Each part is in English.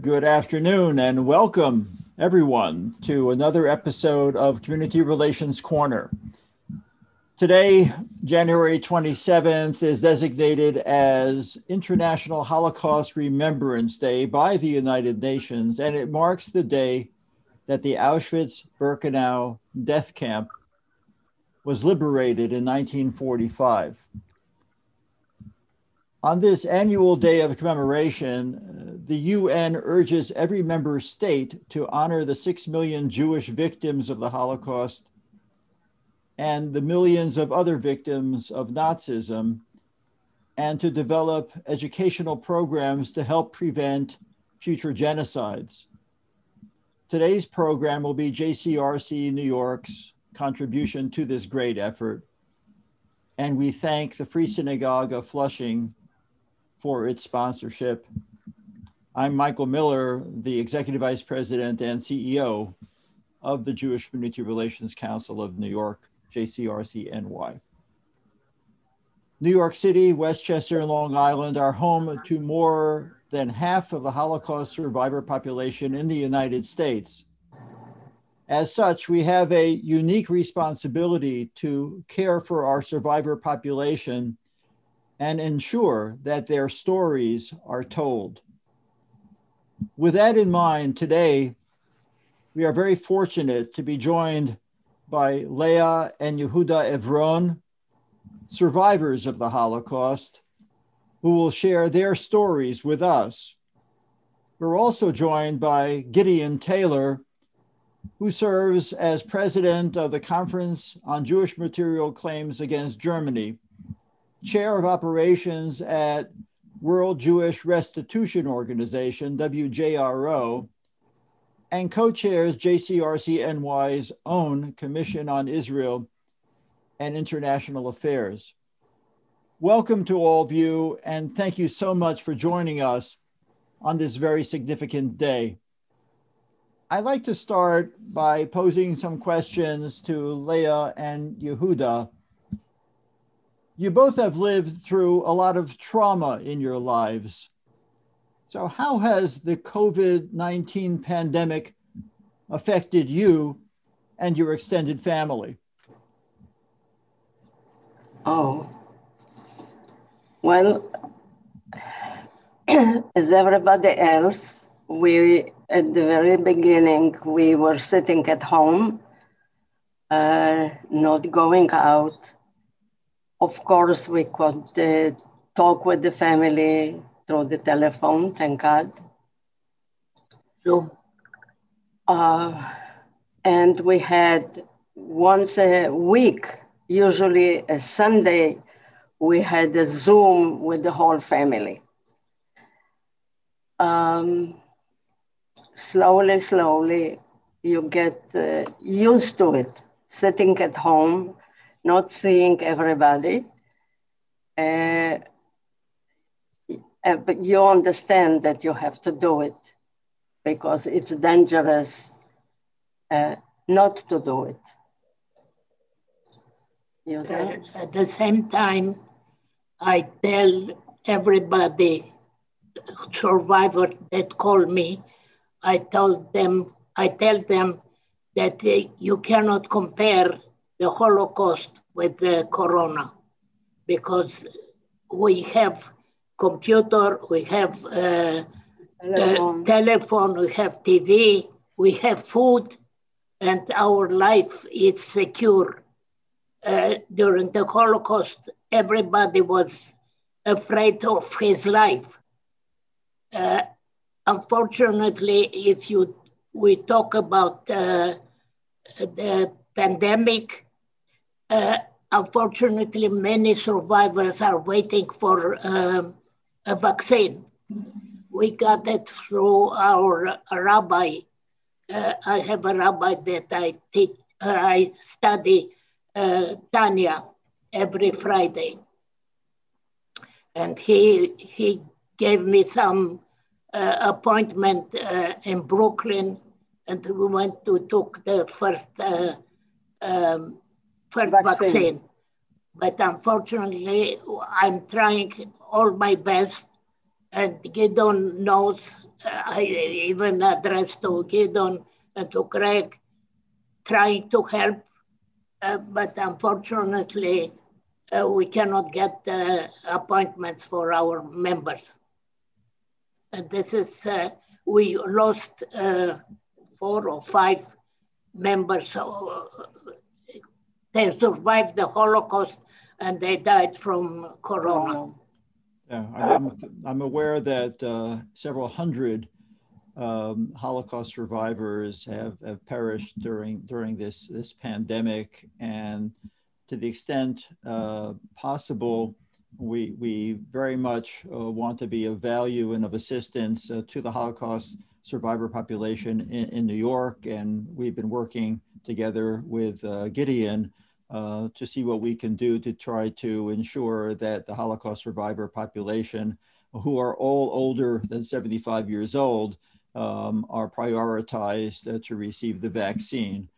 Good afternoon and welcome everyone to another episode of Community Relations Corner. Today, January 27th, is designated as International Holocaust Remembrance Day by the United Nations, and it marks the day that the Auschwitz Birkenau death camp was liberated in 1945. On this annual day of commemoration, uh, the UN urges every member state to honor the six million Jewish victims of the Holocaust and the millions of other victims of Nazism, and to develop educational programs to help prevent future genocides. Today's program will be JCRC New York's contribution to this great effort. And we thank the Free Synagogue of Flushing for its sponsorship. I'm Michael Miller, the Executive Vice President and CEO of the Jewish Community Relations Council of New York, JCRC NY. New York City, Westchester, and Long Island are home to more than half of the Holocaust survivor population in the United States. As such, we have a unique responsibility to care for our survivor population and ensure that their stories are told. With that in mind, today, we are very fortunate to be joined by Leah and Yehuda Evron, survivors of the Holocaust, who will share their stories with us. We're also joined by Gideon Taylor, who serves as president of the Conference on Jewish Material Claims Against Germany chair of operations at World Jewish Restitution Organization, WJRO, and co chairs JCRC NY's own Commission on Israel and International Affairs. Welcome to all of you, and thank you so much for joining us on this very significant day. I'd like to start by posing some questions to Leah and Yehuda you both have lived through a lot of trauma in your lives. So, how has the COVID 19 pandemic affected you and your extended family? Oh, well, as everybody else, we at the very beginning we were sitting at home, uh, not going out, of course, we could uh, talk with the family through the telephone, thank God. So, uh, and we had once a week, usually a Sunday, we had a Zoom with the whole family. Um, slowly, slowly, you get uh, used to it, sitting at home not seeing everybody. Uh, uh, but you understand that you have to do it because it's dangerous uh, not to do it. You know? At the same time, I tell everybody, survivor that call me, I tell them, I tell them that uh, you cannot compare the Holocaust with the corona because we have computer, we have uh, telephone. telephone, we have TV, we have food, and our life is secure. Uh, during the Holocaust, everybody was afraid of his life. Uh, unfortunately, if you we talk about uh, the pandemic, uh, unfortunately, many survivors are waiting for um, a vaccine. We got it through our rabbi. Uh, I have a rabbi that I teach, uh, I study uh, Tanya every Friday, and he he gave me some uh, appointment uh, in Brooklyn, and we went to took the first um, for vaccine. vaccine. But unfortunately, I'm trying all my best and Gideon knows, uh, I even addressed to Gideon and to Greg, trying to help, uh, but unfortunately, uh, we cannot get appointments for our members. And this is, uh, we lost uh, four or five members. They survived the Holocaust and they died from corona. Yeah, I'm, I'm aware that uh, several hundred um, Holocaust survivors have, have perished during during this this pandemic, and to the extent uh, possible, we, we very much uh, want to be of value and of assistance uh, to the Holocaust survivor population in, in, New York. And we've been working together with uh, Gideon uh, to see what we can do to try to ensure that the Holocaust survivor population, who are all older than 75 years old, um, are prioritized uh, to receive the vaccine.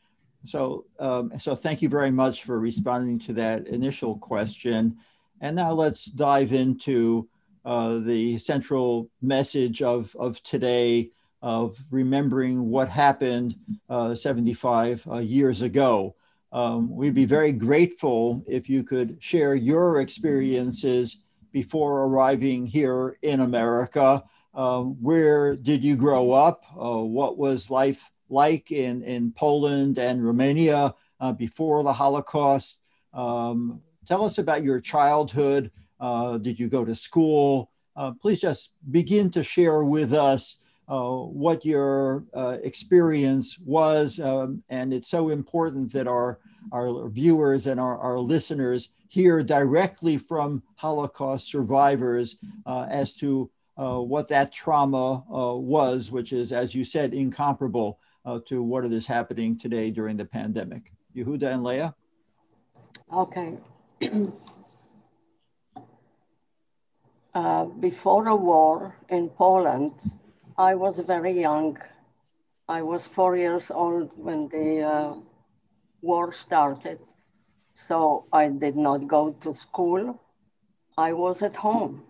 So, um, so thank you very much for responding to that initial question. And now let's dive into uh, the central message of, of today of remembering what happened uh, 75 uh, years ago. Um, we'd be very grateful if you could share your experiences before arriving here in America. Um, where did you grow up? Uh, what was life like in, in Poland and Romania uh, before the Holocaust? Um, Tell us about your childhood. Uh, did you go to school? Uh, please just begin to share with us what your uh, experience was. Um, and it's so important that our, our viewers and our, our listeners hear directly from Holocaust survivors uh, as to uh, what that trauma was, which is, as you said, incomparable to what is happening today during the pandemic. Yehuda and Leah? Okay. uh, before the war in Poland, I was very young. I was four years old when the uh, war started. So I did not go to school. I was at home.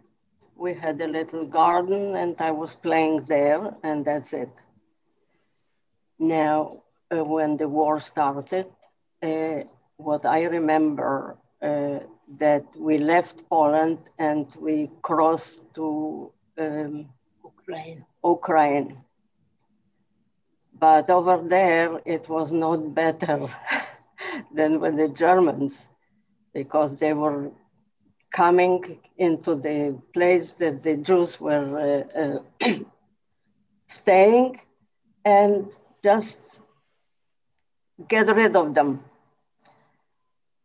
We had a little garden and I was playing there, and that's it. Now, uh, when the war started, uh, what I remember uh, that we left Poland and we crossed to um, Ukraine. Ukraine. But over there, it was not better than with the Germans because they were coming into the place that the Jews were uh, uh, staying and just get rid of them.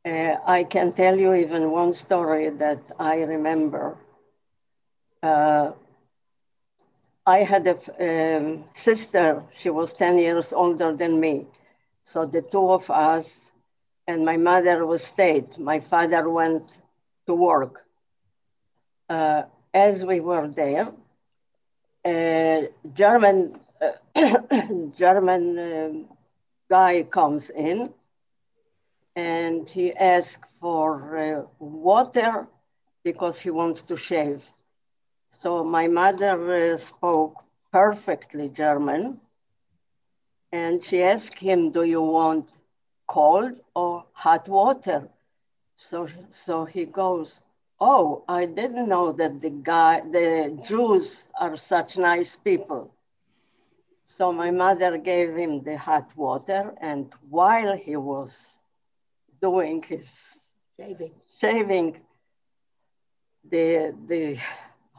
Uh, I can tell you even one story that I remember. Uh, I had a um, sister, she was 10 years older than me. So the two of us, and my mother was stayed. My father went to work. Uh, as we were there, a German, German um, guy comes in and he asks for uh, water because he wants to shave. So my mother uh, spoke perfectly German and she asked him, do you want cold or hot water? So, so he goes, oh, I didn't know that the guy, the Jews are such nice people. So my mother gave him the hot water and while he was doing his shaving, shaving the the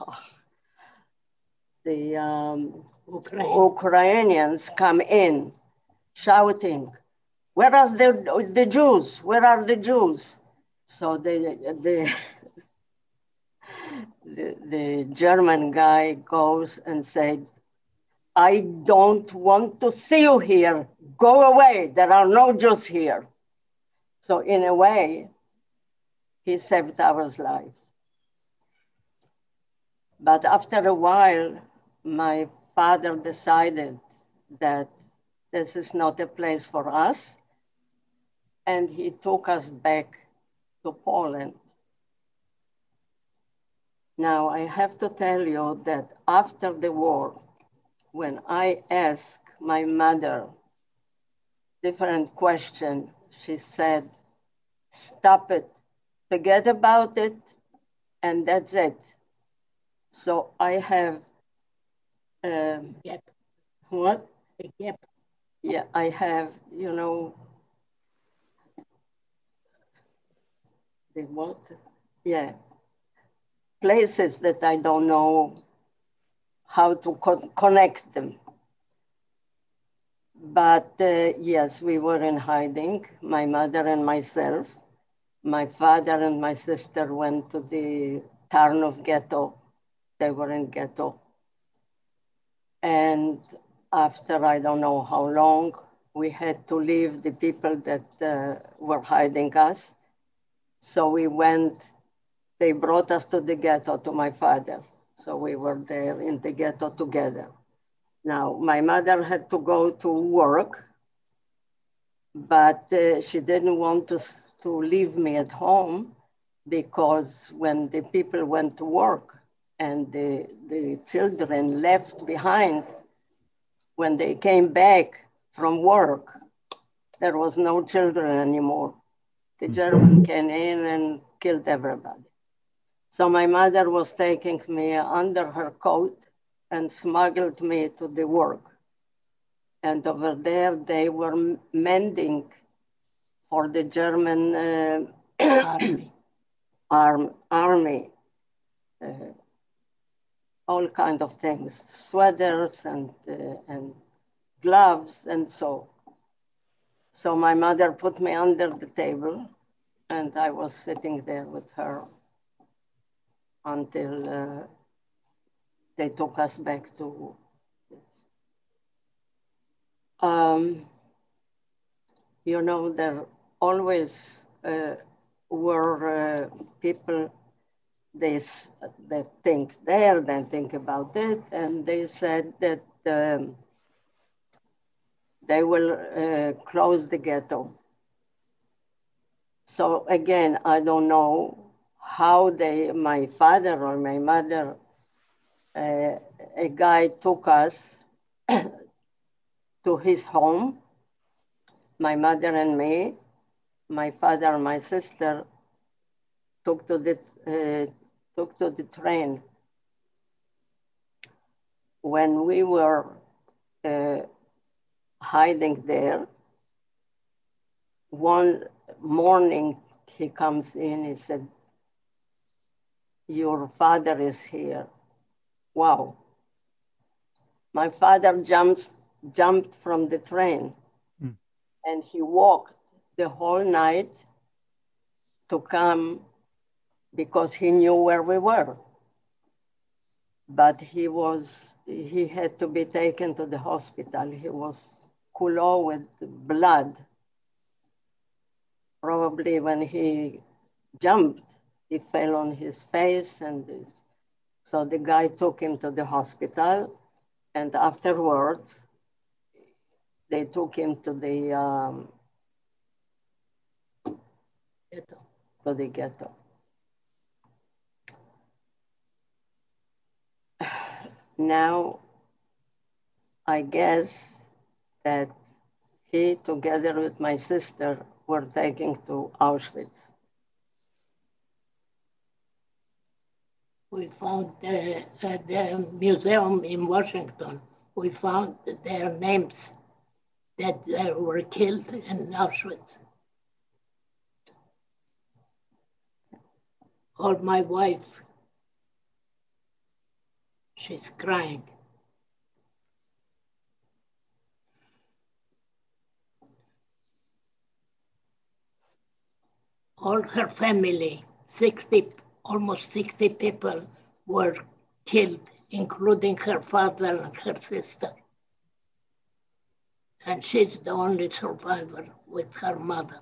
the um, Ukraine. Ukrainians come in shouting, "Where are the the Jews? Where are the Jews?" So the the the, the German guy goes and said, I don't want to see you here. Go away. There are no Jews here. So in a way, he saved our life. But after a while, my father decided that this is not a place for us. And he took us back to Poland. Now, I have to tell you that after the war, when I asked my mother different question, she said, stop it, forget about it, and that's it. So I have, um, Yep. what? Yep. Yeah, I have, you know, the what? Yeah, places that I don't know how to co- connect them. But uh, yes, we were in hiding, my mother and myself. My father and my sister went to the Tarnów ghetto. They were in ghetto. And after I don't know how long, we had to leave the people that uh, were hiding us. So we went, they brought us to the ghetto to my father. So we were there in the ghetto together. Now, my mother had to go to work, but uh, she didn't want to, to leave me at home because when the people went to work and the, the children left behind, when they came back from work, there was no children anymore. The German came in and killed everybody. So my mother was taking me under her coat and smuggled me to the work. And over there, they were mending for the German uh, Army. arm, army, uh, all kind of things, sweaters and, uh, and gloves and so. So my mother put me under the table and I was sitting there with her until uh, they took us back to um, you know, there always uh, were uh, people they that think there, then think about it, and they said that um, they will uh, close the ghetto. So again, I don't know how they, my father or my mother, uh, a guy took us to his home, my mother and me, my father and my sister took to the, uh, took to the train. When we were uh, hiding there, one morning he comes in, he said, your father is here. Wow. My father jumps, jumped from the train Mm. and he walked the whole night to come because he knew where we were. But he was, he had to be taken to the hospital. He was kulo with blood. Probably when he jumped, he fell on his face and so the guy took him to the hospital and afterwards they took him to the um, Ghetto. to the ghetto. Now, I guess that he, together with my sister, were taken to Auschwitz. We found uh, at the museum in Washington, we found their names that they were killed in Auschwitz. Or my wife, she's crying. All her family, 60, almost 60 people were killed, including her father and her sister. And she's the only survivor with her mother.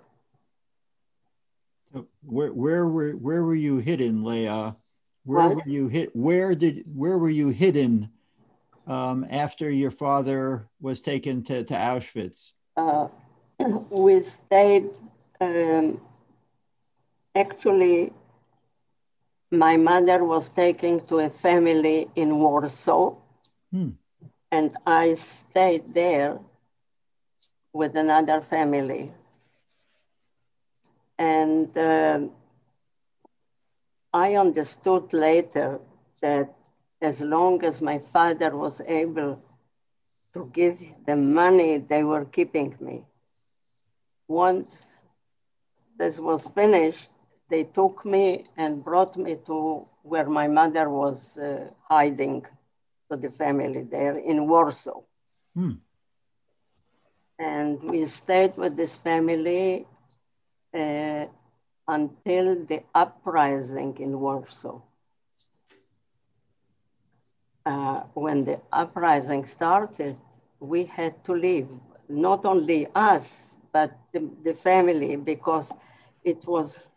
Where, where were where were you hidden, Leah? Where were you hit? Where did where were you hidden um, after your father was taken to, to Auschwitz? uh, we stayed um, actually my mother was taken to a family in Warsaw, hmm. and I stayed there with another family. And uh, I understood later that as long as my father was able to give the money, they were keeping me. Once this was finished, they took me and brought me to where my mother was uh, hiding to the family there in Warsaw. Hmm. And we stayed with this family uh, until the uprising in Warsaw. Uh, when the uprising started, we had to leave, not only us, but the, the family, because it was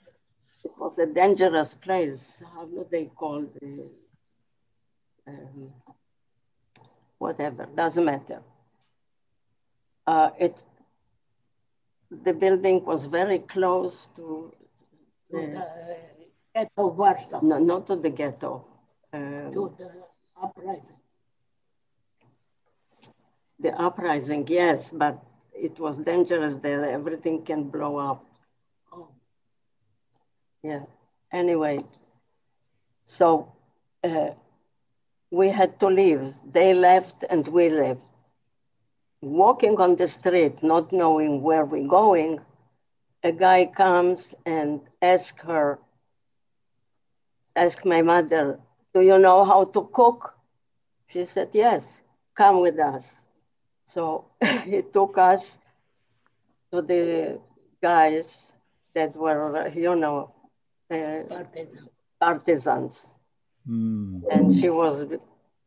it was a dangerous place. How do they call the um, whatever? Doesn't matter. Uh, it the building was very close to the ghetto Warsaw. No, not to the ghetto. Um, to the uprising. The uprising, yes, but it was dangerous there. Everything can blow up. Oh. Yeah. Anyway, so uh, we had to leave. They left and we left. Walking on the street, not knowing where we're going, a guy comes and asks her, ask my mother, do you know how to cook? She said, yes, come with us. So he took us to the guys that were, you know, uh, partisans. Mm. And she was,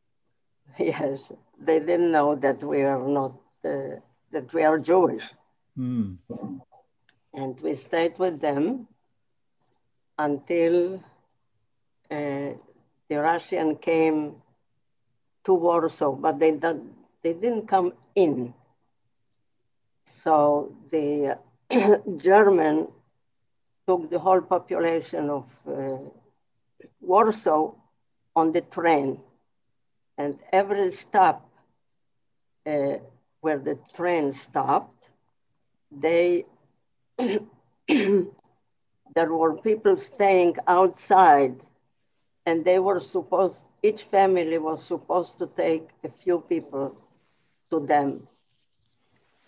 yes, they didn't know that we are not, uh, that we are Jewish. Mm. And we stayed with them until uh, the Russian came to Warsaw, but they, they didn't come in. So the German took the whole population of uh, Warsaw on the train. And every stop uh, where the train stopped, they there were people staying outside and they were supposed, each family was supposed to take a few people to them.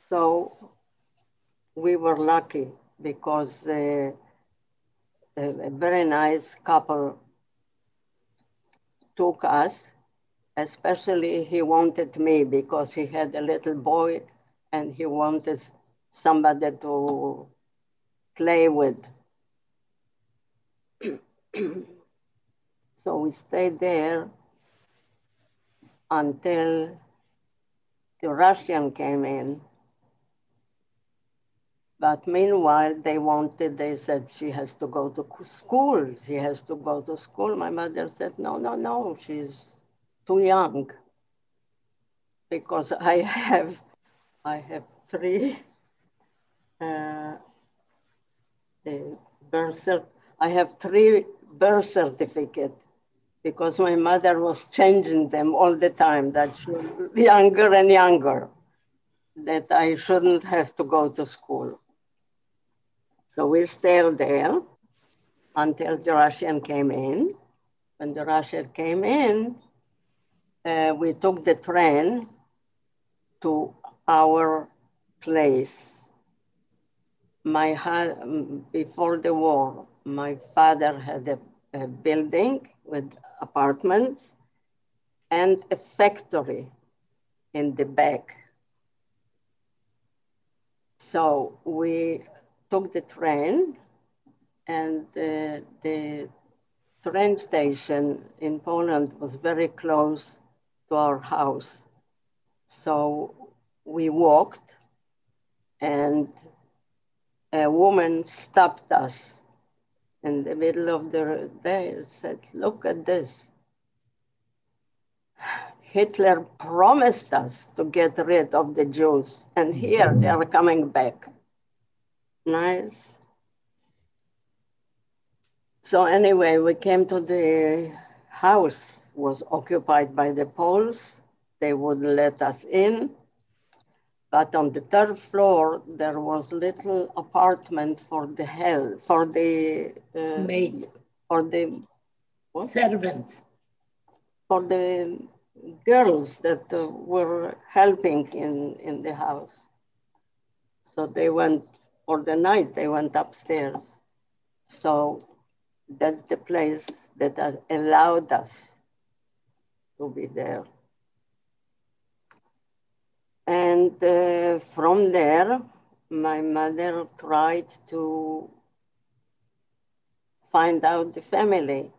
So we were lucky because uh, a, a very nice couple took us, especially he wanted me because he had a little boy and he wanted somebody to play with. so we stayed there until the Russian came in. But meanwhile, they wanted, they said she has to go to school. She has to go to school. My mother said, no, no, no, she's too young. Because I have, I have three uh, birth cert- I have three birth certificates because my mother was changing them all the time, that she younger and younger, that I shouldn't have to go to school. So we stayed there until the Russian came in. When the Russian came in, uh, we took the train to our place my before the war, my father had a, a, building with apartments and a factory in the back. So we took the train and the, the train station in Poland was very close to our house. So we walked and a woman stopped us in the middle of the day and said, look at this. Hitler promised us to get rid of the Jews, and here they are coming back. Nice. So anyway, we came to the house was occupied by the Poles. They wouldn't let us in. But on the third floor, there was little apartment for the hell, for the uh, maid, for the what? servants, for the girls that uh, were helping in in the house. So they went for the night. They went upstairs. So that's the place that allowed us to be there. And uh, from there, my mother tried to find out the family.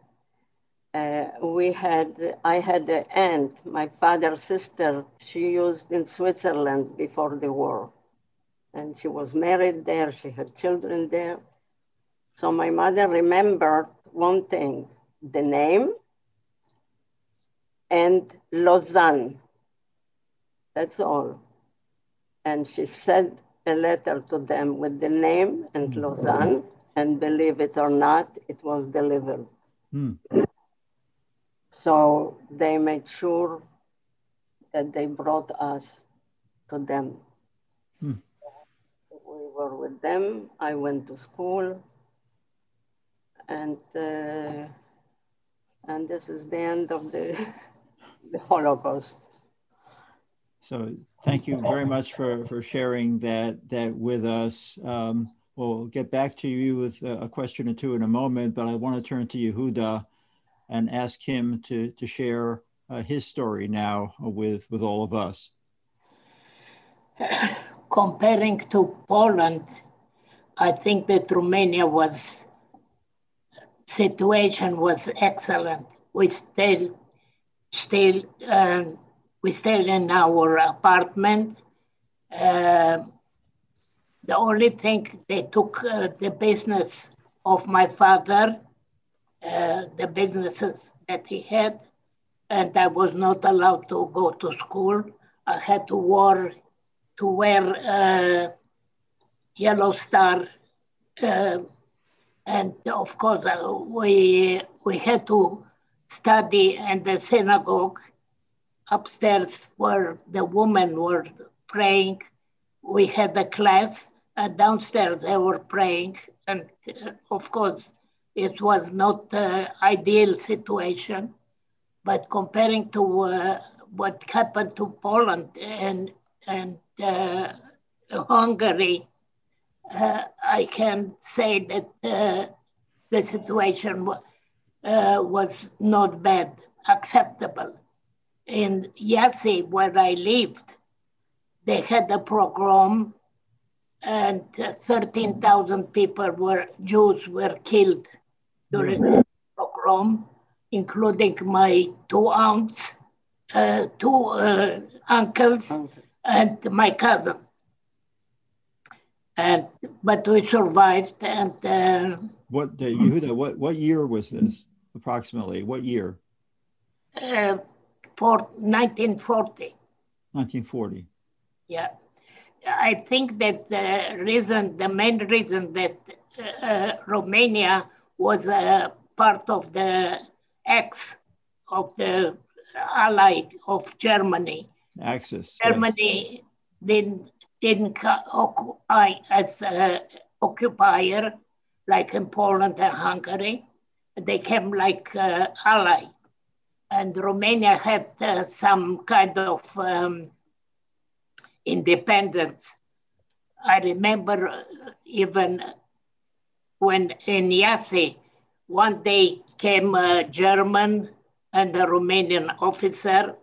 Uh, we had, I had an aunt, my father's sister, she used in Switzerland before the war. And she was married there, she had children there. So my mother remembered one thing, the name and Lausanne. That's all. And she sent a letter to them with the name and mm. Lausanne, and believe it or not, it was delivered. Mm. So they made sure that they brought us to them. Mm. we were with them. I went to school, and uh, and this is the end of the the Holocaust. So thank you very much for, for sharing that, that with us. Um, we'll get back to you with a question or two in a moment, but I want to turn to Yehuda and ask him to, to share uh, his story now with, with all of us. Comparing to Poland, I think that Romania was situation was excellent. We still still uh, we stayed in our apartment. Uh, the only thing they took uh, the business of my father, uh, the businesses that he had, and I was not allowed to go to school. I had to wear to wear uh, yellow star, uh, and of course we we had to study in the synagogue upstairs where the women were praying. We had a class, and downstairs they were praying. And uh, of course, it was not the ideal situation. But comparing to uh, what happened to Poland and, and uh, Hungary, uh, I can say that uh, the situation uh, was not bad, acceptable. In Iași, where I lived, they had a pogrom and 13,000 people were, Jews were killed during the pogrom, including my two aunts, uh, two uh, uncles, and my cousin. And, but we survived and uh, what Yehuda, what what year was this? approximately? What year? Uh, for 1940. 1940. Yeah. I think that the reason, the main reason that uh, Romania was a part of the X of the ally of Germany. Axis. Germany yes. didn't didn't occupy as an occupier like in Poland and Hungary they came like uh, ally. And Romania had uh, some kind of um, independence. I remember uh, even when in Iași, one day came a German and a Romanian officer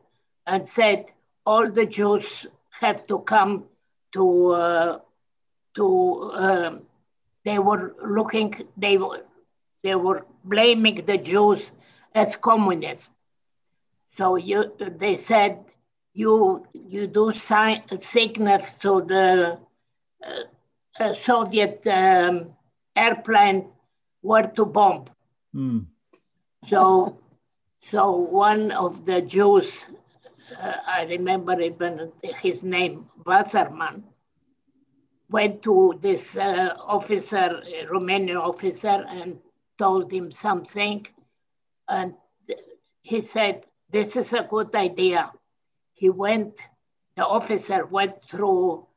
and said, all the Jews have to come to, uh, to um, they were looking, they were, they were blaming the Jews as communists. So you, they said, you, you do sign, signals to the uh, uh, Soviet um, airplane where to bomb. Mm. So, so one of the Jews, uh, I remember even his name, Wasserman, went to this uh, officer, Romanian officer, and told him something, and he said, This is a good idea. He went, the officer went through,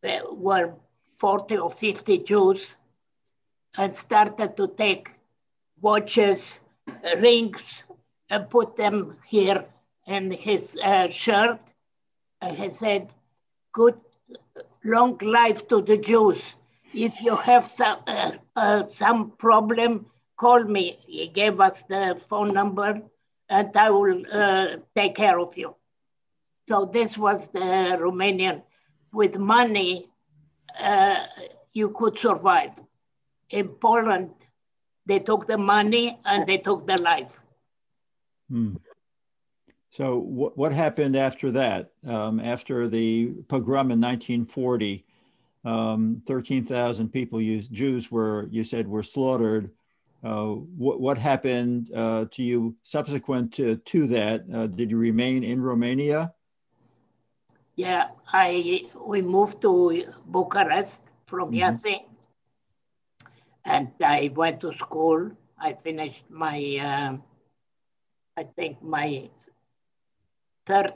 there were 40 or 50 Jews and started to take watches, rings, and put them here in his uh, shirt. And he said, Good long life to the Jews. If you have some, uh, uh, some problem, call me. He gave us the phone number and I will uh, take care of you. So this was the Romanian. With money, uh, you could survive. In Poland, they took the money and they took the life. Hmm. So what, what happened after that? Um, after the pogrom in 1940, um, 13,000 people, used, Jews were, you said, were slaughtered. Uh, what, what happened uh, to you subsequent to, to that? Uh, did you remain in Romania? Yeah, I we moved to Bucharest from mm -hmm. and I went to school. I finished my, uh, I think my third,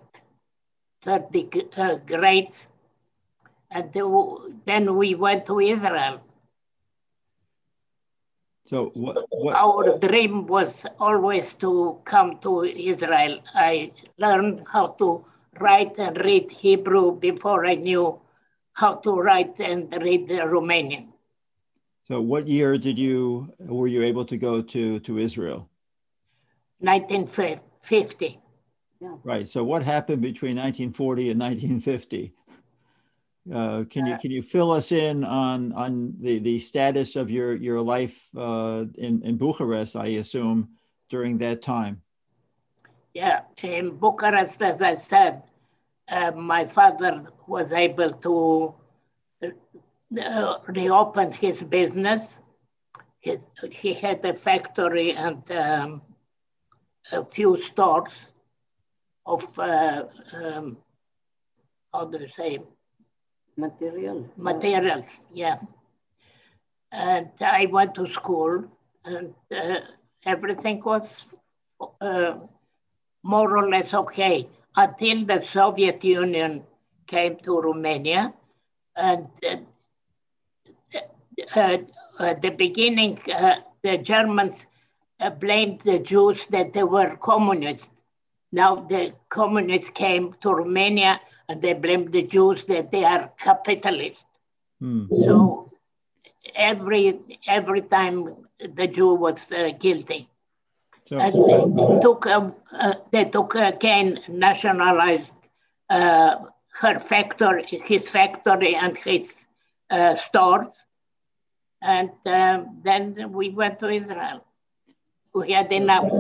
third uh, grades. And then we went to Israel. So what, what, Our dream was always to come to Israel. I learned how to write and read Hebrew before I knew how to write and read Romanian. So what year did you, were you able to go to, to Israel? 1950. Yeah. Right. So what happened between 1940 and 1950? Uh, can you can you fill us in on on the, the status of your your life uh, in in Bucharest? I assume during that time. Yeah, in Bucharest, as I said, uh, my father was able to uh, reopen his business. His, he had a factory and um, a few stores of, uh, um, how do you say? Material. Materials, yeah. And I went to school and uh, everything was uh, more or less okay until the Soviet Union came to Romania. And uh, uh, at the beginning, uh, the Germans blamed the Jews that they were communists now the communists came to Romania and they blamed the Jews that they are capitalists. Mm. So every every time the Jew was uh, guilty. So, and they, they took uh, uh, they took again nationalized uh, her factory, his factory and his uh, stores, and um, then we went to Israel. We had enough.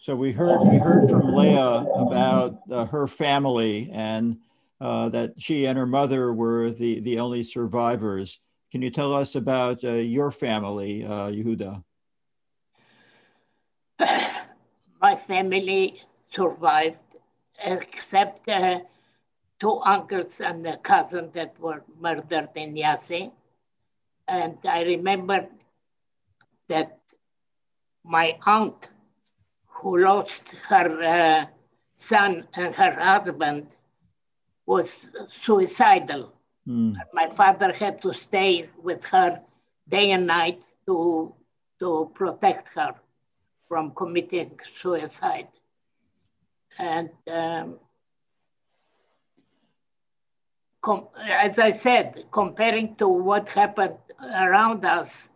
So we heard we heard from Leah about uh, her family and uh, that she and her mother were the the only survivors. Can you tell us about uh, your family, uh, Yehuda? My family survived, except uh, two uncles and a cousin that were murdered in Iași. And I remember that my aunt who lost her uh, son and her husband was suicidal. Mm. My father had to stay with her day and night to, to protect her from committing suicide. And um, as I said, comparing to what happened around us,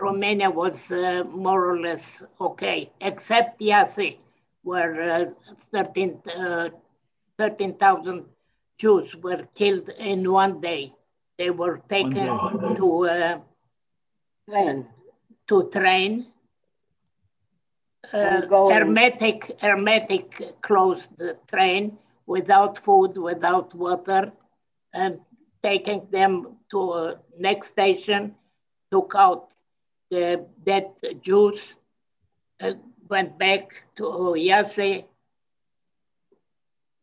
Romania was uh, more or less okay, except Iași, where uh, 13,000 13, uh, Jews were killed in one day. They were taken to uh, train. To train. Uh, hermetic, hermetic closed the train without food, without water, and taking them to a next station, took out the, that Jews uh, went back to Iași.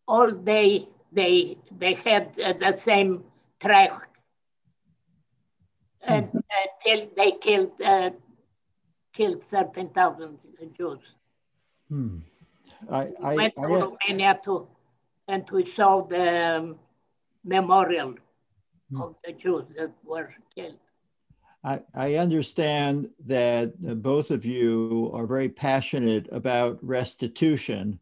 All day they they had uh, the same track and, until they killed uh, killed 13,000 Jews. Hmm. I, I, went I, to Romania to, and we saw the um, memorial hmm. of the Jews that were killed. I, I understand that uh, both of you are very passionate about restitution.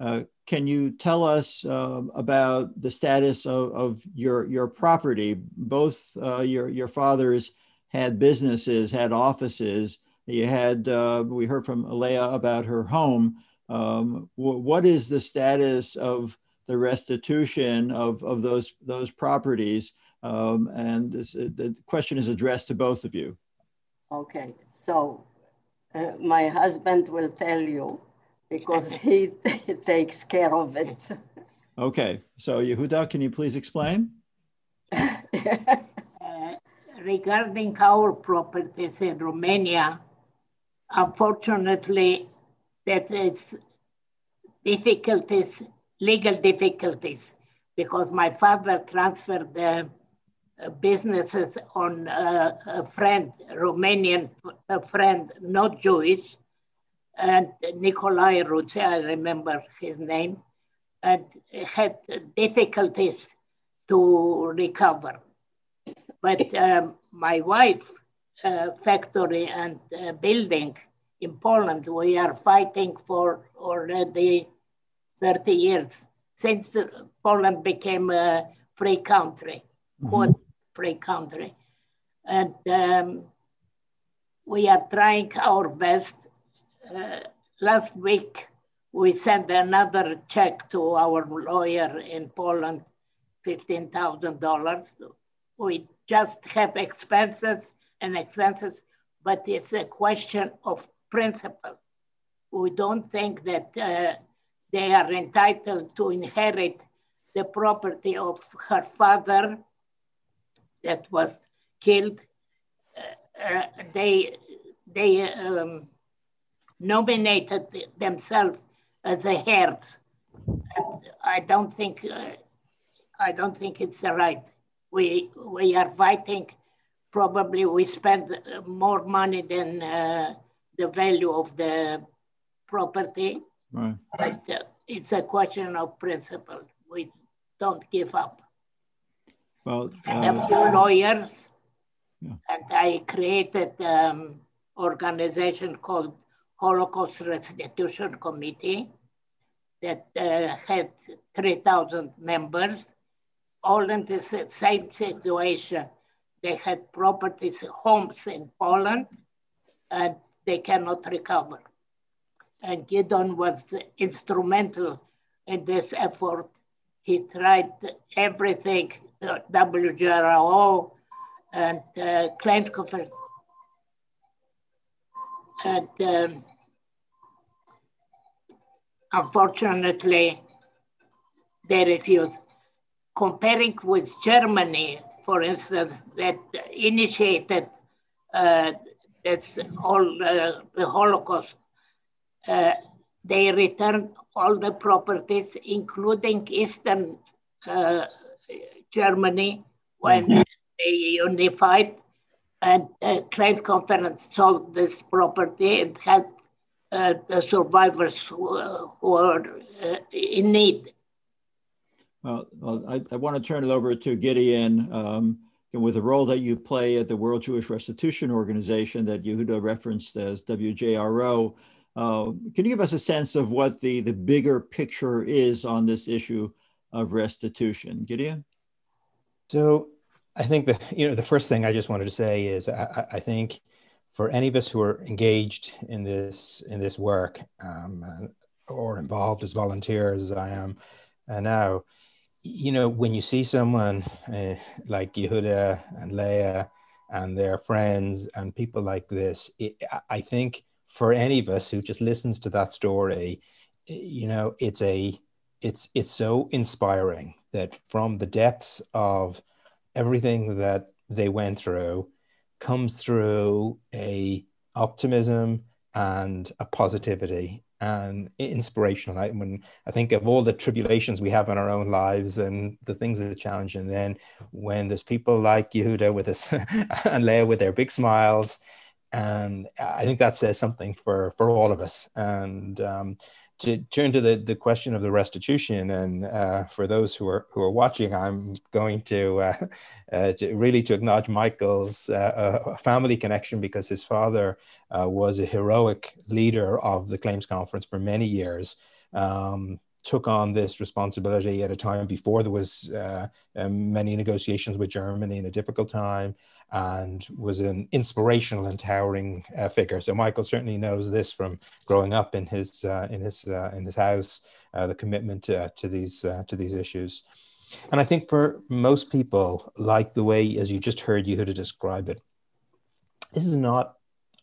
Uh, can you tell us um, about the status of, of your, your property? Both uh, your, your fathers had businesses, had offices. You had, uh, we heard from Leah about her home. Um, what is the status of the restitution of, of those, those properties? Um, and this, uh, the question is addressed to both of you. Okay, so uh, my husband will tell you because he, takes care of it. Okay, so Yehuda, can you please explain? uh, regarding our properties in Romania, unfortunately, that is difficulties, legal difficulties, because my father transferred the businesses on uh, a friend, Romanian a friend, not Jewish, and Nikolai Rutze, I remember his name, and had difficulties to recover. But um, my wife, uh, factory and uh, building in Poland, we are fighting for already 30 years since Poland became a free country. Mm-hmm free country. And um, we are trying our best. Uh, last week, we sent another check to our lawyer in Poland, $15,000. We just have expenses and expenses, but it's a question of principle. We don't think that uh, they are entitled to inherit the property of her father that was killed, uh, uh, they they um, nominated themselves as a herd. I don't think uh, I don't think it's right. We we are fighting. Probably we spend more money than uh, the value of the property. Right. But uh, it's a question of principle. We don't give up. Well, and a few lawyers, yeah. and I created an um, organization called Holocaust Restitution Committee that uh, had 3,000 members, all in the same situation. They had properties, homes in Poland, and they cannot recover. And Gideon was instrumental in this effort. He tried everything WJRO and uh, claims conference. And um, unfortunately, they refused. Comparing with Germany, for instance, that initiated uh, that's all uh, the Holocaust, uh, they returned all the properties, including Eastern uh, Germany when mm-hmm. they unified and uh, Claims Conference sold this property and helped uh, the survivors who, uh, who are uh, in need. Well, well I, I, want to turn it over to Gideon. Um, with the role that you play at the World Jewish Restitution Organization that Yehuda referenced as WJRO, uh, can you give us a sense of what the, the bigger picture is on this issue of restitution? Gideon? So I think the you know the first thing I just wanted to say is I, I think for any of us who are engaged in this in this work um, or involved as volunteers as I am uh, now, you know when you see someone uh, like Yehuda and Leah and their friends and people like this, it, I think for any of us who just listens to that story, you know it's a it's it's so inspiring that from the depths of everything that they went through comes through a optimism and a positivity and inspirational. I, when I think of all the tribulations we have in our own lives and the things that are challenging, and then when there's people like Yehuda with us and Leah with their big smiles and I think that says something for for all of us. And um, to turn to the, the question of the restitution, and uh, for those who are who are watching, I'm going to, uh, uh, to really to acknowledge Michael's uh, uh, family connection because his father uh, was a heroic leader of the claims conference for many years. Um, took on this responsibility at a time before there was um, many negotiations with Germany in a difficult time, and was an inspirational and towering uh, figure. So Michael certainly knows this from growing up in his uh, in his uh, in his house, uh, the commitment to, to these uh, to these issues. And I think for most people, like the way as you just heard Yehuda describe it, this is not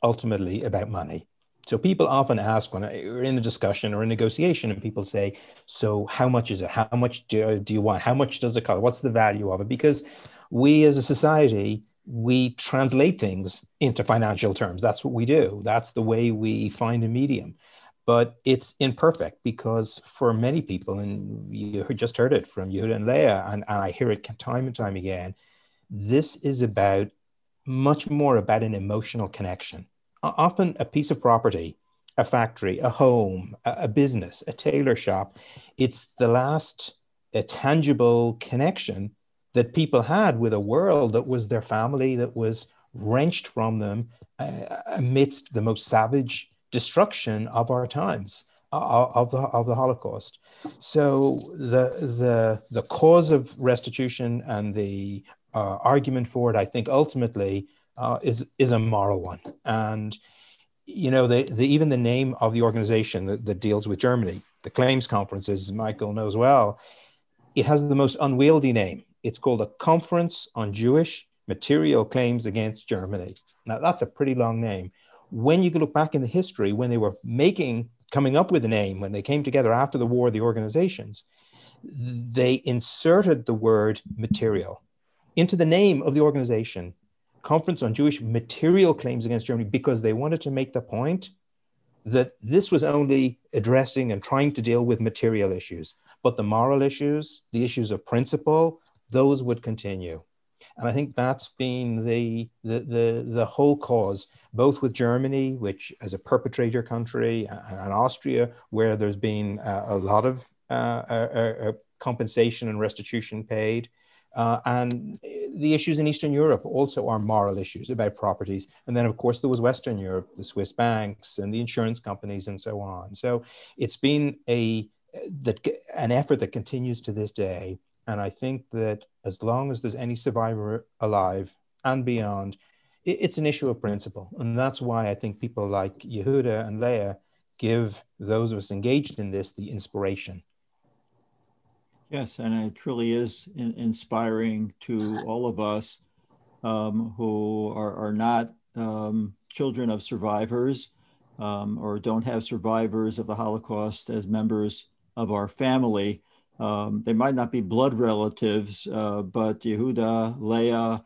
ultimately about money. So people often ask when we're in a discussion or a negotiation, and people say, "So how much is it? How much do, do you want? How much does it cost? What's the value of it?" Because we as a society we translate things into financial terms. That's what we do. That's the way we find a medium. But it's imperfect because for many people, and you just heard it from Yehuda and Leah, and, and I hear it time and time again, this is about much more about an emotional connection. Often a piece of property, a factory, a home, a, a business, a tailor shop, it's the last a tangible connection that people had with a world that was their family, that was wrenched from them uh, amidst the most savage destruction of our times. Uh, of the of the Holocaust, so the the the cause of restitution and the uh, argument for it, I think, ultimately uh, is is a moral one. And you know, the, the even the name of the organization that, that deals with Germany, the Claims Conference, as Michael knows well, it has the most unwieldy name. It's called a Conference on Jewish Material Claims Against Germany. Now, that's a pretty long name. When you look back in the history, when they were making, coming up with a name, when they came together after the war, the organizations, they inserted the word material into the name of the organization, Conference on Jewish Material Claims Against Germany, because they wanted to make the point that this was only addressing and trying to deal with material issues, but the moral issues, the issues of principle, those would continue. And I think that's been the, the, the, the, whole cause, both with Germany, which as a perpetrator country, and Austria, where there's been a, a lot of uh, a, a compensation and restitution paid. Uh, and the issues in Eastern Europe also are moral issues about properties. And then, of course, there was Western Europe, the Swiss banks and the insurance companies and so on. So it's been a that an effort that continues to this day and I think that as long as there's any survivor alive and beyond, it, it's an issue of principle. And that's why I think people like Yehuda and Leah give those of us engaged in this the inspiration. Yes, and it truly is in, inspiring to all of us um, who are, are not um, children of survivors um, or don't have survivors of the Holocaust as members of our family um, they might not be blood relatives, uh, but Yehuda, Leah,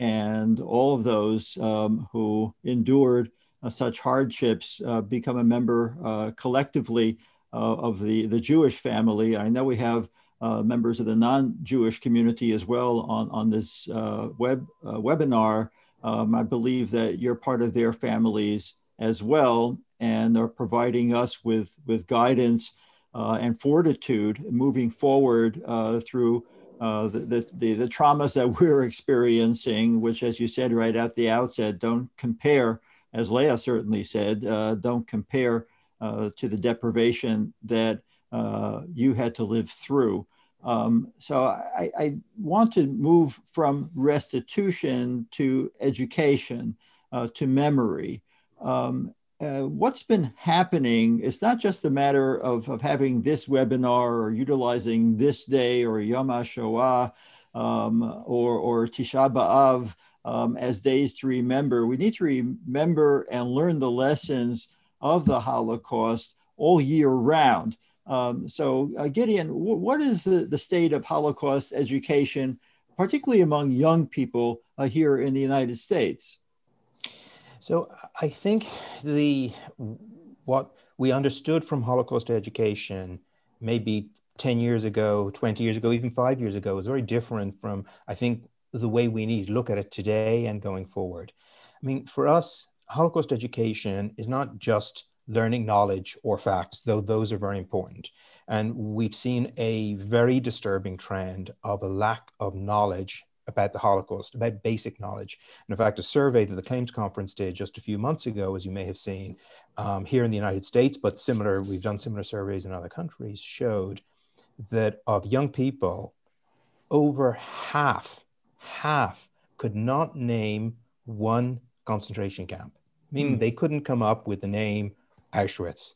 and all of those um, who endured uh, such hardships uh, become a member uh, collectively uh, of the, the Jewish family. I know we have uh, members of the non-Jewish community as well on, on this web webinar. Um, I believe that you're part of their families as well and are providing us with, with guidance and fortitude moving forward uh, through uh, the, the, the, traumas that we're experiencing, which, as you said right at the outset, don't compare, as Leah certainly said, uh, don't compare uh, to the deprivation that uh, you had to live through. Um, so I, I, want to move from restitution to education, to memory. Um, uh, what's been happening it's not just a matter of, of having this webinar or utilizing this day or Yom HaShoah um, or, or Tisha B'Av um, as days to remember. We need to remember and learn the lessons of the Holocaust all year round. Um, so, uh, Gideon, what is the, the state of Holocaust education, particularly among young people uh, here in the United States? So I think the what we understood from Holocaust education maybe 10 years ago, 20 years ago, even five years ago is very different from I think the way we need to look at it today and going forward. I mean, for us, Holocaust education is not just learning knowledge or facts, though those are very important. And we've seen a very disturbing trend of a lack of knowledge about the Holocaust, about basic knowledge. And in fact, a survey that the Claims Conference did just a few months ago, as you may have seen um, here in the United States, but similar, we've done similar surveys in other countries, showed that of young people, over half, half could not name one concentration camp, meaning mm. they couldn't come up with the name Auschwitz.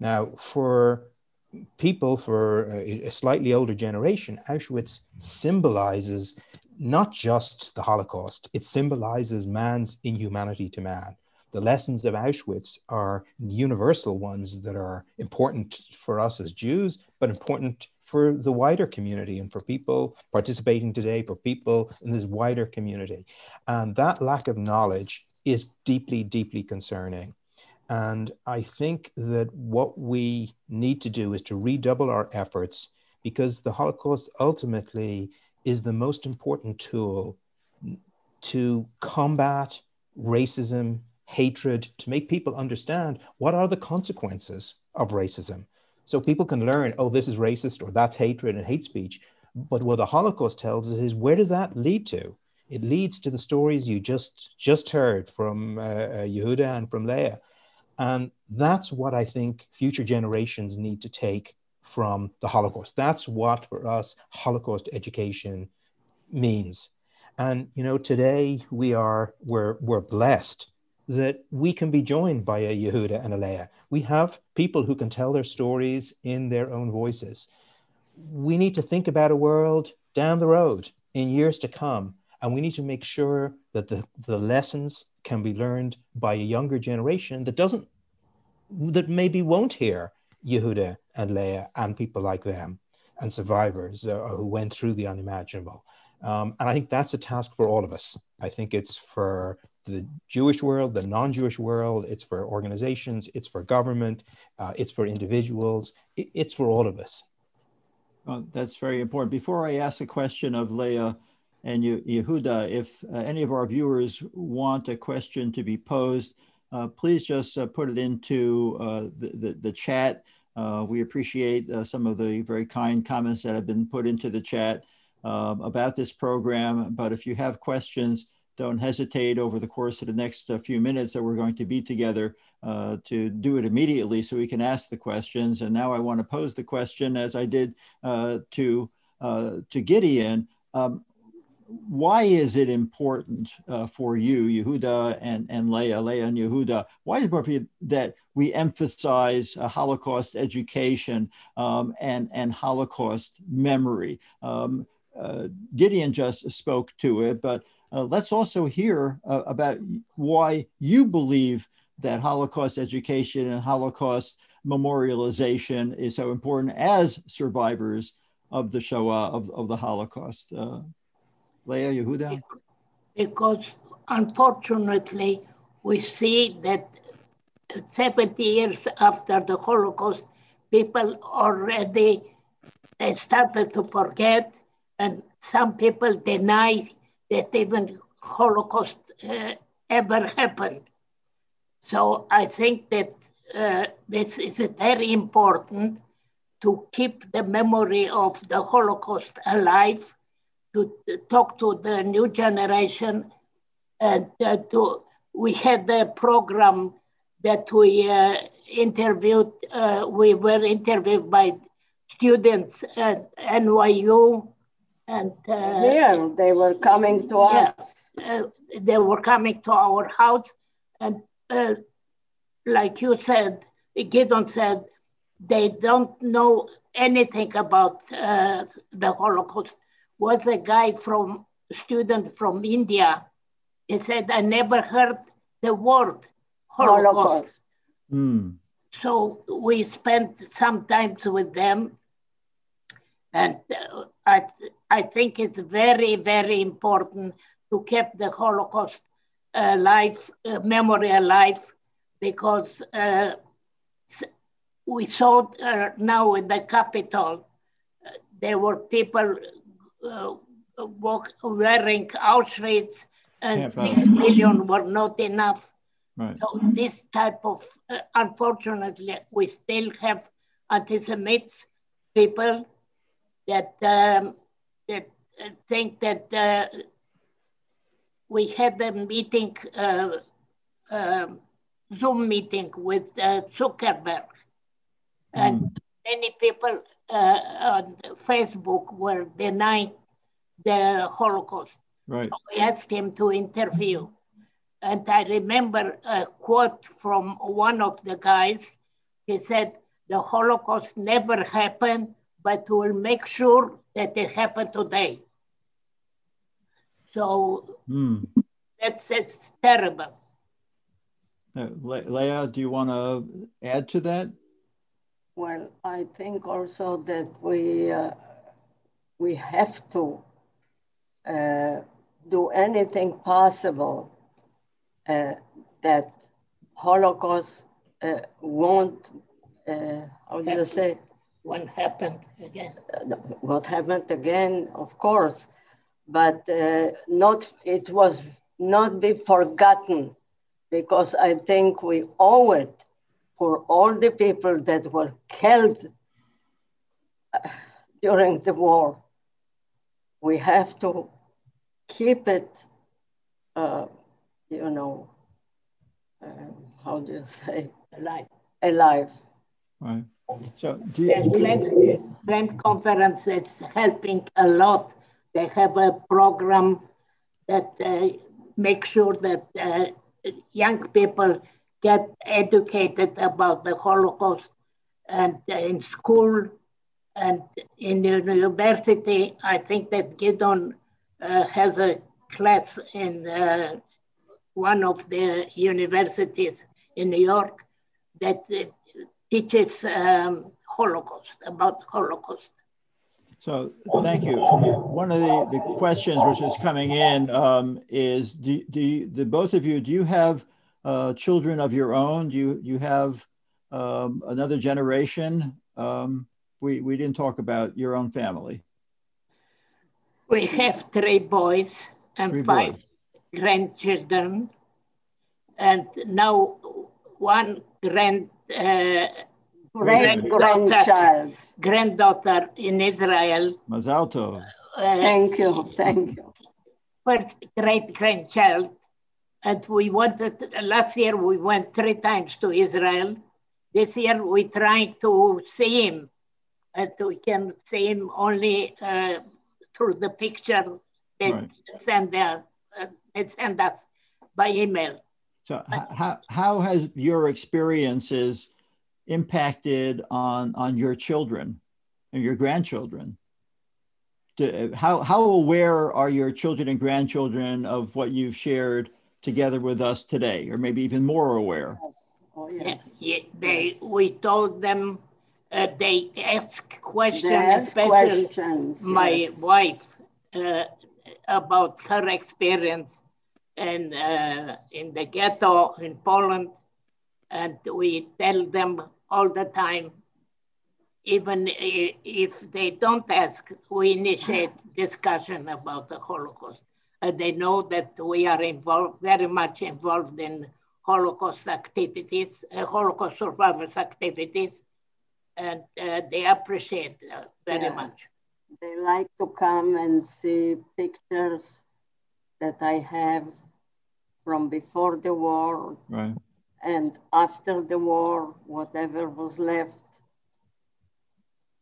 Now, for people, for a, a slightly older generation, Auschwitz symbolizes not just the Holocaust, it symbolizes man's inhumanity to man. The lessons of Auschwitz are universal ones that are important for us as Jews, but important for the wider community and for people participating today, for people in this wider community. And that lack of knowledge is deeply, deeply concerning. And I think that what we need to do is to redouble our efforts because the Holocaust ultimately is the most important tool to combat racism, hatred, to make people understand what are the consequences of racism. So people can learn, oh, this is racist or that's hatred and hate speech. But what the Holocaust tells us is where does that lead to? It leads to the stories you just just heard from uh, uh, Yehuda and from Leah. And that's what I think future generations need to take from the Holocaust. That's what for us Holocaust education means. And you know, today we are we're we're blessed that we can be joined by a Yehuda and a Leah. We have people who can tell their stories in their own voices. We need to think about a world down the road in years to come, and we need to make sure that the, the lessons can be learned by a younger generation that doesn't that maybe won't hear Yehuda and Leah and people like them and survivors uh, who went through the unimaginable. Um, and I think that's a task for all of us. I think it's for the Jewish world, the non Jewish world, it's for organizations, it's for government, uh, it's for individuals, it, it's for all of us. Well, that's very important. Before I ask a question of Leah and Yehuda, if uh, any of our viewers want a question to be posed, please just uh, put it into uh, the, the, the, chat. Uh, we appreciate some of the very kind comments that have been put into the chat um, about this program. But if you have questions, don't hesitate over the course of the next uh, few minutes that we're going to be together uh, to do it immediately so we can ask the questions. And now I want to pose the question as I did uh, to, to Gideon. Um, why is it important uh, for you, Yehuda and, and Leah, Leah and Yehuda? Why is it important for you that we emphasize uh, Holocaust education um, and, and Holocaust memory? Um, uh, Gideon just spoke to it, but uh, let's also hear uh, about why you believe that Holocaust education and Holocaust memorialization is so important as survivors of the Shoah, of, of the Holocaust. Yehuda? Because unfortunately, we see that 70 years after the Holocaust, people already started to forget, and some people deny that even Holocaust uh, ever happened. So I think that uh, this is very important to keep the memory of the Holocaust alive to talk to the new generation and uh, to we had a program that we uh, interviewed uh, we were interviewed by students at NYU and uh, yeah they were coming to yeah, us. uh, they were coming to our house and uh, like you said Gideon said they don't know anything about the Holocaust was a guy from student from India. He said, I never heard the word Holocaust. Holocaust. Mm. So we spent some time with them. And uh, I, I think it's very, very important to keep the Holocaust alive, uh, memory alive, because uh, we saw uh, now in the capital, uh, there were people uh, walk, wearing Auschwitz and six million were not enough. Right. So this type of, uh, unfortunately, we still have anti-Semites people that um, that uh, think that uh, we had a meeting, uh, um, Zoom meeting with uh, Zuckerberg, and Mm. many people uh, on Facebook were denying the Holocaust. Right. We asked him to interview. And I remember a quote from one of the guys. He said, The Holocaust never happened, but we'll make sure that it happened today. So Hmm. that's it's terrible. Uh, Le- Leah, do you want to add to that? Well, I think also that we uh, we have to uh, do anything possible uh, that Holocaust uh, won't. Uh, how do you say? What happened again? uh, what happened again, of course, but uh, not it was not be forgotten because I think we owe it for all the people that were killed uh, during the war. We have to keep it, uh, you know, um, how do you say, Like alive. Right. So do the you, Glenn, Glenn conference that's helping a lot. They have a program that uh, makes sure that uh, young people get educated about the Holocaust and in school and in university. I think that Gideon uh, has a class in uh, one of the universities in New York that uh, teaches um, Holocaust, about Holocaust. So thank you. One of the, the questions which is coming in um, is do, do you, the both of you, do you have uh, children of your own? Do you, you have um, another generation? Um, we, we didn't talk about your own family. We have three boys and Three five boys. grandchildren. And now one grand, uh, Great granddaughter, grandchild. granddaughter in Israel, Mazal tov. uh, Thank you, thank you. first great grandchild. And we wanted, last year we went three times to Israel. This year we trying to see him. And we can see him only uh, through the picture they Right. send, uh, uh, they send us by email. So how, how has your experiences impacted on, on your children and your grandchildren? Do, how, how aware are your children and grandchildren of what you've shared together with us today, or maybe even more aware? Yes. Oh, Yeah, yes. they, we told them, uh, they ask questions, They ask especially questions, my yes. wife, uh, about her experience in, uh, in the ghetto in Poland. And we tell them all the time, even if they don't ask, we initiate discussion about the Holocaust. And they know that we are involved, very much involved in Holocaust activities, uh, Holocaust survivors activities, and uh, they appreciate uh, very Yeah. much. They like to come and see pictures that I have from before the war Right. and after the war, whatever was left.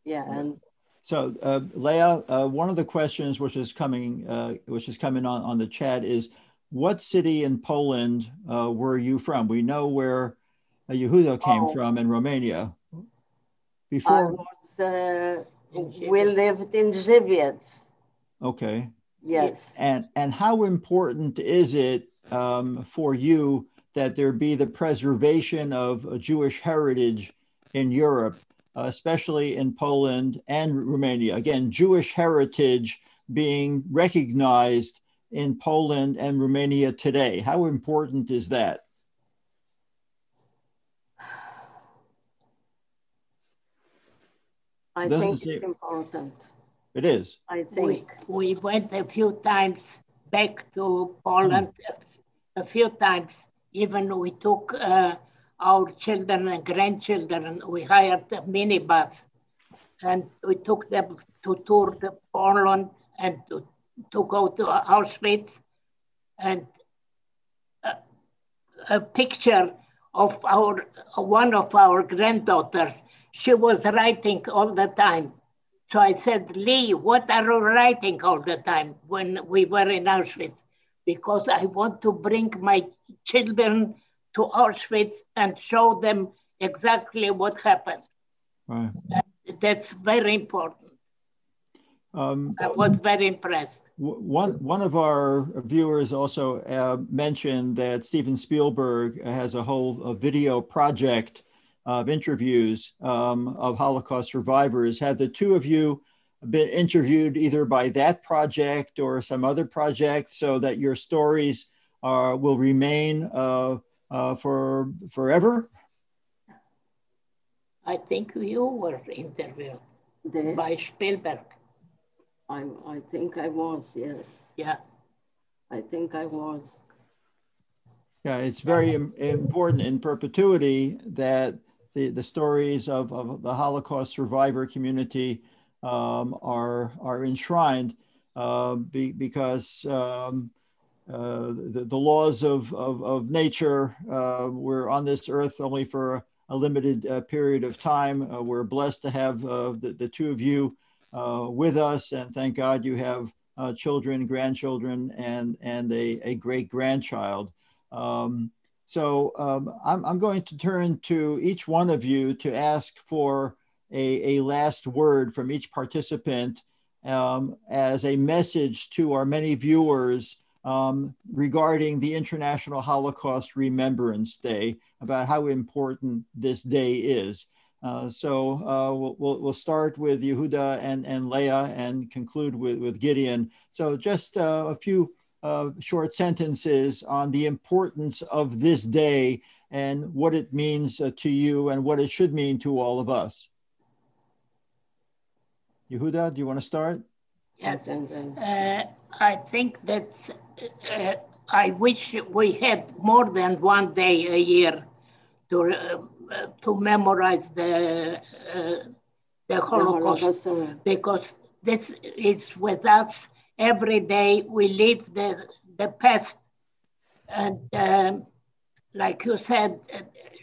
Yeah, and So, uh, Leah, uh, one of the questions which is coming, uh, which is coming on, on the chat is, what city in Poland uh, were you from? We know where uh, Yehuda came Oh. from in Romania. I Before, was, uh, we lived in Żywiec. okay. Yes. And and how important is it um, for you that there be the preservation of a Jewish heritage in Europe, especially in Poland and Romania? Again, Jewish heritage being recognized in Poland and Romania today. How important is that? I Doesn't think seem- it's important. It is. I think. we went a few times back to Poland, a few times Even we took uh, our children and grandchildren, we hired a minibus and we took them to tour the Poland and to, to go to Auschwitz and a, a picture of our one of our granddaughters. She was writing all the time. So I said, Lee, what are you writing all the time when we were in Auschwitz? Because I want to bring my children to Auschwitz and show them exactly what happened. Right. That's very important. Um, I was very impressed. One one of our viewers also uh, mentioned that Steven Spielberg has a whole a video project of interviews um, of Holocaust survivors. Have the two of you been interviewed either by that project or some other project, so that your stories are, will remain uh, uh, for forever? I think you were interviewed the, by Spielberg. I, I think I was, yes. Yeah. I think I was. Yeah, it's very important in perpetuity that the, the stories of, of the Holocaust survivor community um, are, are enshrined uh, be, because um, uh, the, the laws of, of, of nature, uh, we're on this earth only for a limited uh, period of time. Uh, we're blessed to have uh, the, the two of you uh, with us, and thank God you have uh, children, grandchildren, and, and a, a great grandchild. Um, so um, I'm, I'm going to turn to each one of you to ask for a, a last word from each participant um, as a message to our many viewers um, regarding the International Holocaust Remembrance Day, about how important this day is. Uh, so uh, we'll, we'll start with Yehuda and, and Leah and conclude with, with Gideon. So just uh, a few uh, short sentences on the importance of this day and what it means uh, to you and what it should mean to all of us. Yehuda, do you want to start? Yes, uh, I think that uh, I wish we had more than one day a year to uh, to memorize the uh, the Holocaust. Because this is with us every day. We live the the past, and um, like you said,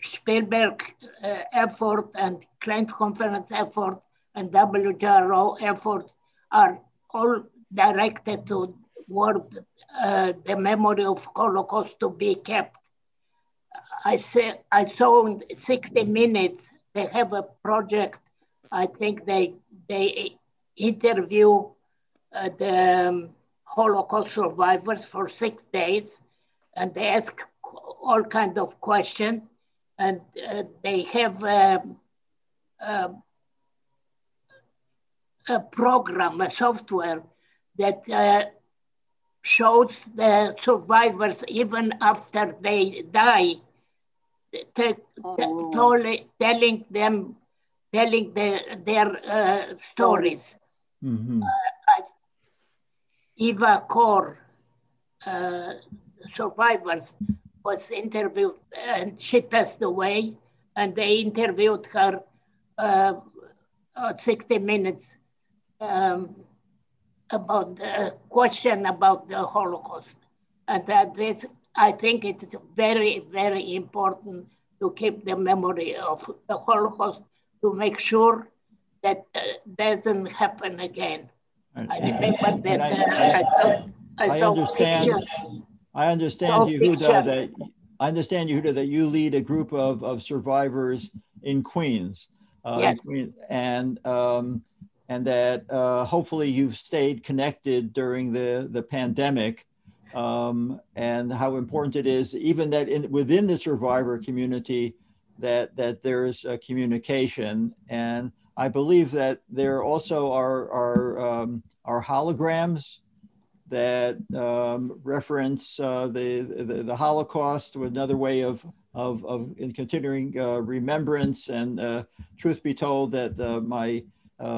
Spielberg uh, effort and Claims Conference effort and WJRO effort are all directed to toward uh, the memory of Holocaust to be kept. I, say, I saw in 60 Minutes, they have a project, I think they, they interview uh, the um, Holocaust survivors for six days and they ask all kind of questions and uh, they have um, uh, a program, a software that uh, shows the survivors even after they die, oh. telling them, telling the, their uh, stories. Mm-hmm. Uh, Eva Kor, uh, survivors, was interviewed and she passed away, and they interviewed her uh, 60 minutes. Um, about the question about the Holocaust. And that is, I think it's very, very important to keep the memory of the Holocaust to make sure that uh, doesn't happen again. And, I remember that I, uh, I, saw, I, saw understand. I understand, Yehuda, that I understand, Yehuda, that you lead a group of, of survivors in Queens. Uh, yes. And um, and that uh, hopefully you've stayed connected during the, the pandemic um, and how important it is, even that in, within the survivor community, that, that there's a communication. And I believe that there also are, are, um, are holograms that um, reference uh, the, the, the, Holocaust, another way of, of, of in continuing uh, remembrance. And uh, truth be told that uh, my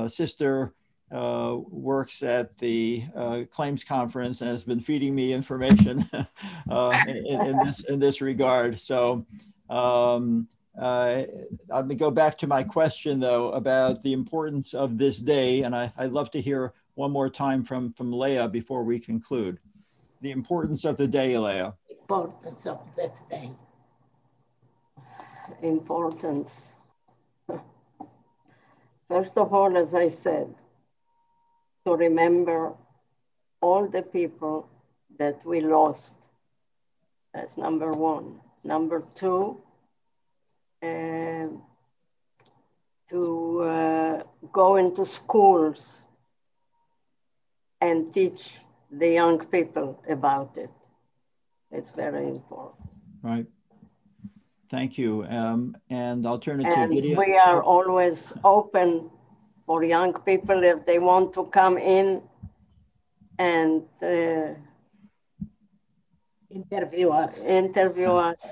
sister uh, works at the uh, claims conference and has been feeding me information uh, in, in, this, in this regard. So um, uh, I'm gonna go back to my question though about the importance of this day. And I, I'd love to hear one more time from, from Leah before we conclude. The importance of the day, Leah. Importance of this day. Importance. First of all, as I said, to remember all the people that we lost. That's number one. Number two, uh, to uh, go into schools and teach the young people about it. It's very important. Right. Thank you. Um, and I'll turn it and to Gideon. We are always open for young people if they want to come in and uh, interview us. Interview us.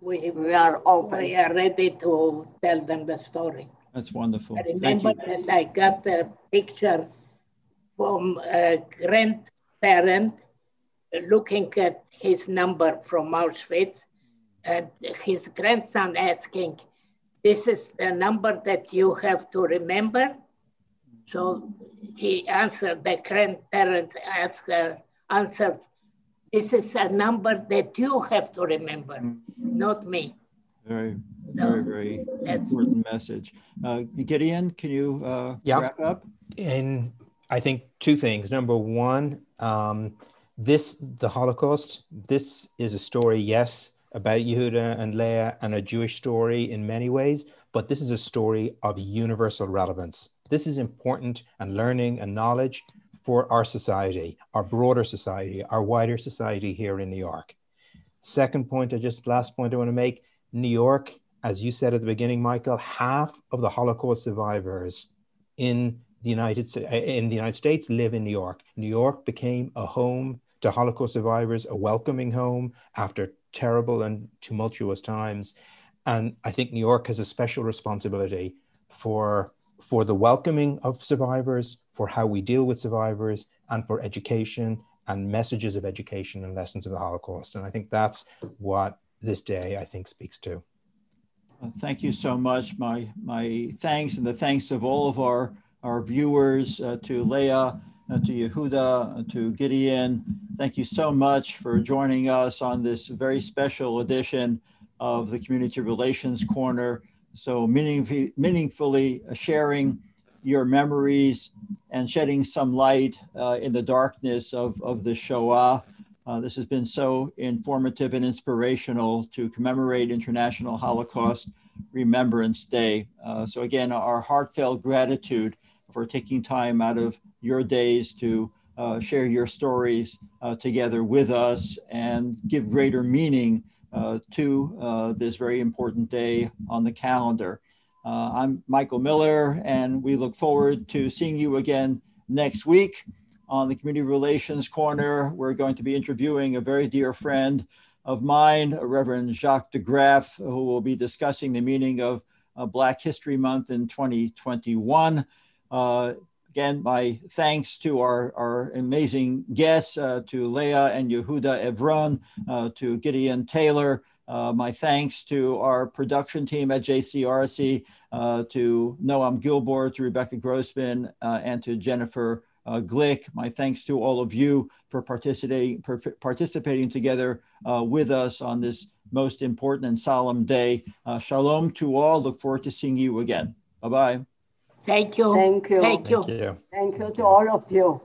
We, we are open. We are ready to tell them the story. That's wonderful. I remember that I got a picture from a grandparent looking at his number from Auschwitz and his grandson asking, this is the number that you have to remember? So he answered, the grandparent answer, answered, this is a number that you have to remember, mm -hmm. not me. Very, so very, very important message. Uh, Gideon, can you uh, yeah. wrap up? And I think two things. Number one, um, this, the Holocaust, this is a story, yes, about Yehuda and Leah and a Jewish story in many ways, but this is a story of universal relevance. This is important and learning and knowledge for our society, our broader society, our wider society here in New York. Second point, I just last point I want to make New York, as you said at the beginning, Michael, half of the Holocaust survivors in the United in the United States live in New York. New York became a home to Holocaust survivors, a welcoming home after terrible and tumultuous times. And I think New York has a special responsibility for, for the welcoming of survivors, for how we deal with survivors, and for education and messages of education and lessons of the Holocaust. And I think that's what this day, I think, speaks to. Thank you so much. My, my thanks and the thanks of all of our, our viewers uh, to Leah, to Yehuda, uh, to Gideon. Thank you so much for joining us on this very special edition of the Community Relations Corner. So meaningfully, meaningfully sharing your memories and shedding some light uh, in the darkness of, of the Shoah. Uh, this has been so informative and inspirational to commemorate International Holocaust Remembrance Day. Uh, so again, our heartfelt gratitude for taking time out of your days to uh, share your stories uh, together with us and give greater meaning uh, to uh, this very important day on the calendar. Uh, I'm Michael Miller, and we look forward to seeing you again next week on the Community Relations Corner. We're going to be interviewing a very dear friend of mine, Reverend Jacques DeGraff, who will be discussing the meaning of uh, Black History Month in 2021. Uh, Again, my thanks to our, our amazing guests, uh, to Leah and Yehuda Evron, uh, to Gideon Taylor. Uh, my thanks to our production team at JCRC, uh, to Noam Gilbor, to Rebecca Grossman, uh, and to Jennifer uh, Glick. My thanks to all of you for participating, participating together with us on this most important and solemn day. shalom to all. Look forward to seeing you again. Bye-bye. Thank you. Thank you. Thank you. Thank you, Thank you to all of you.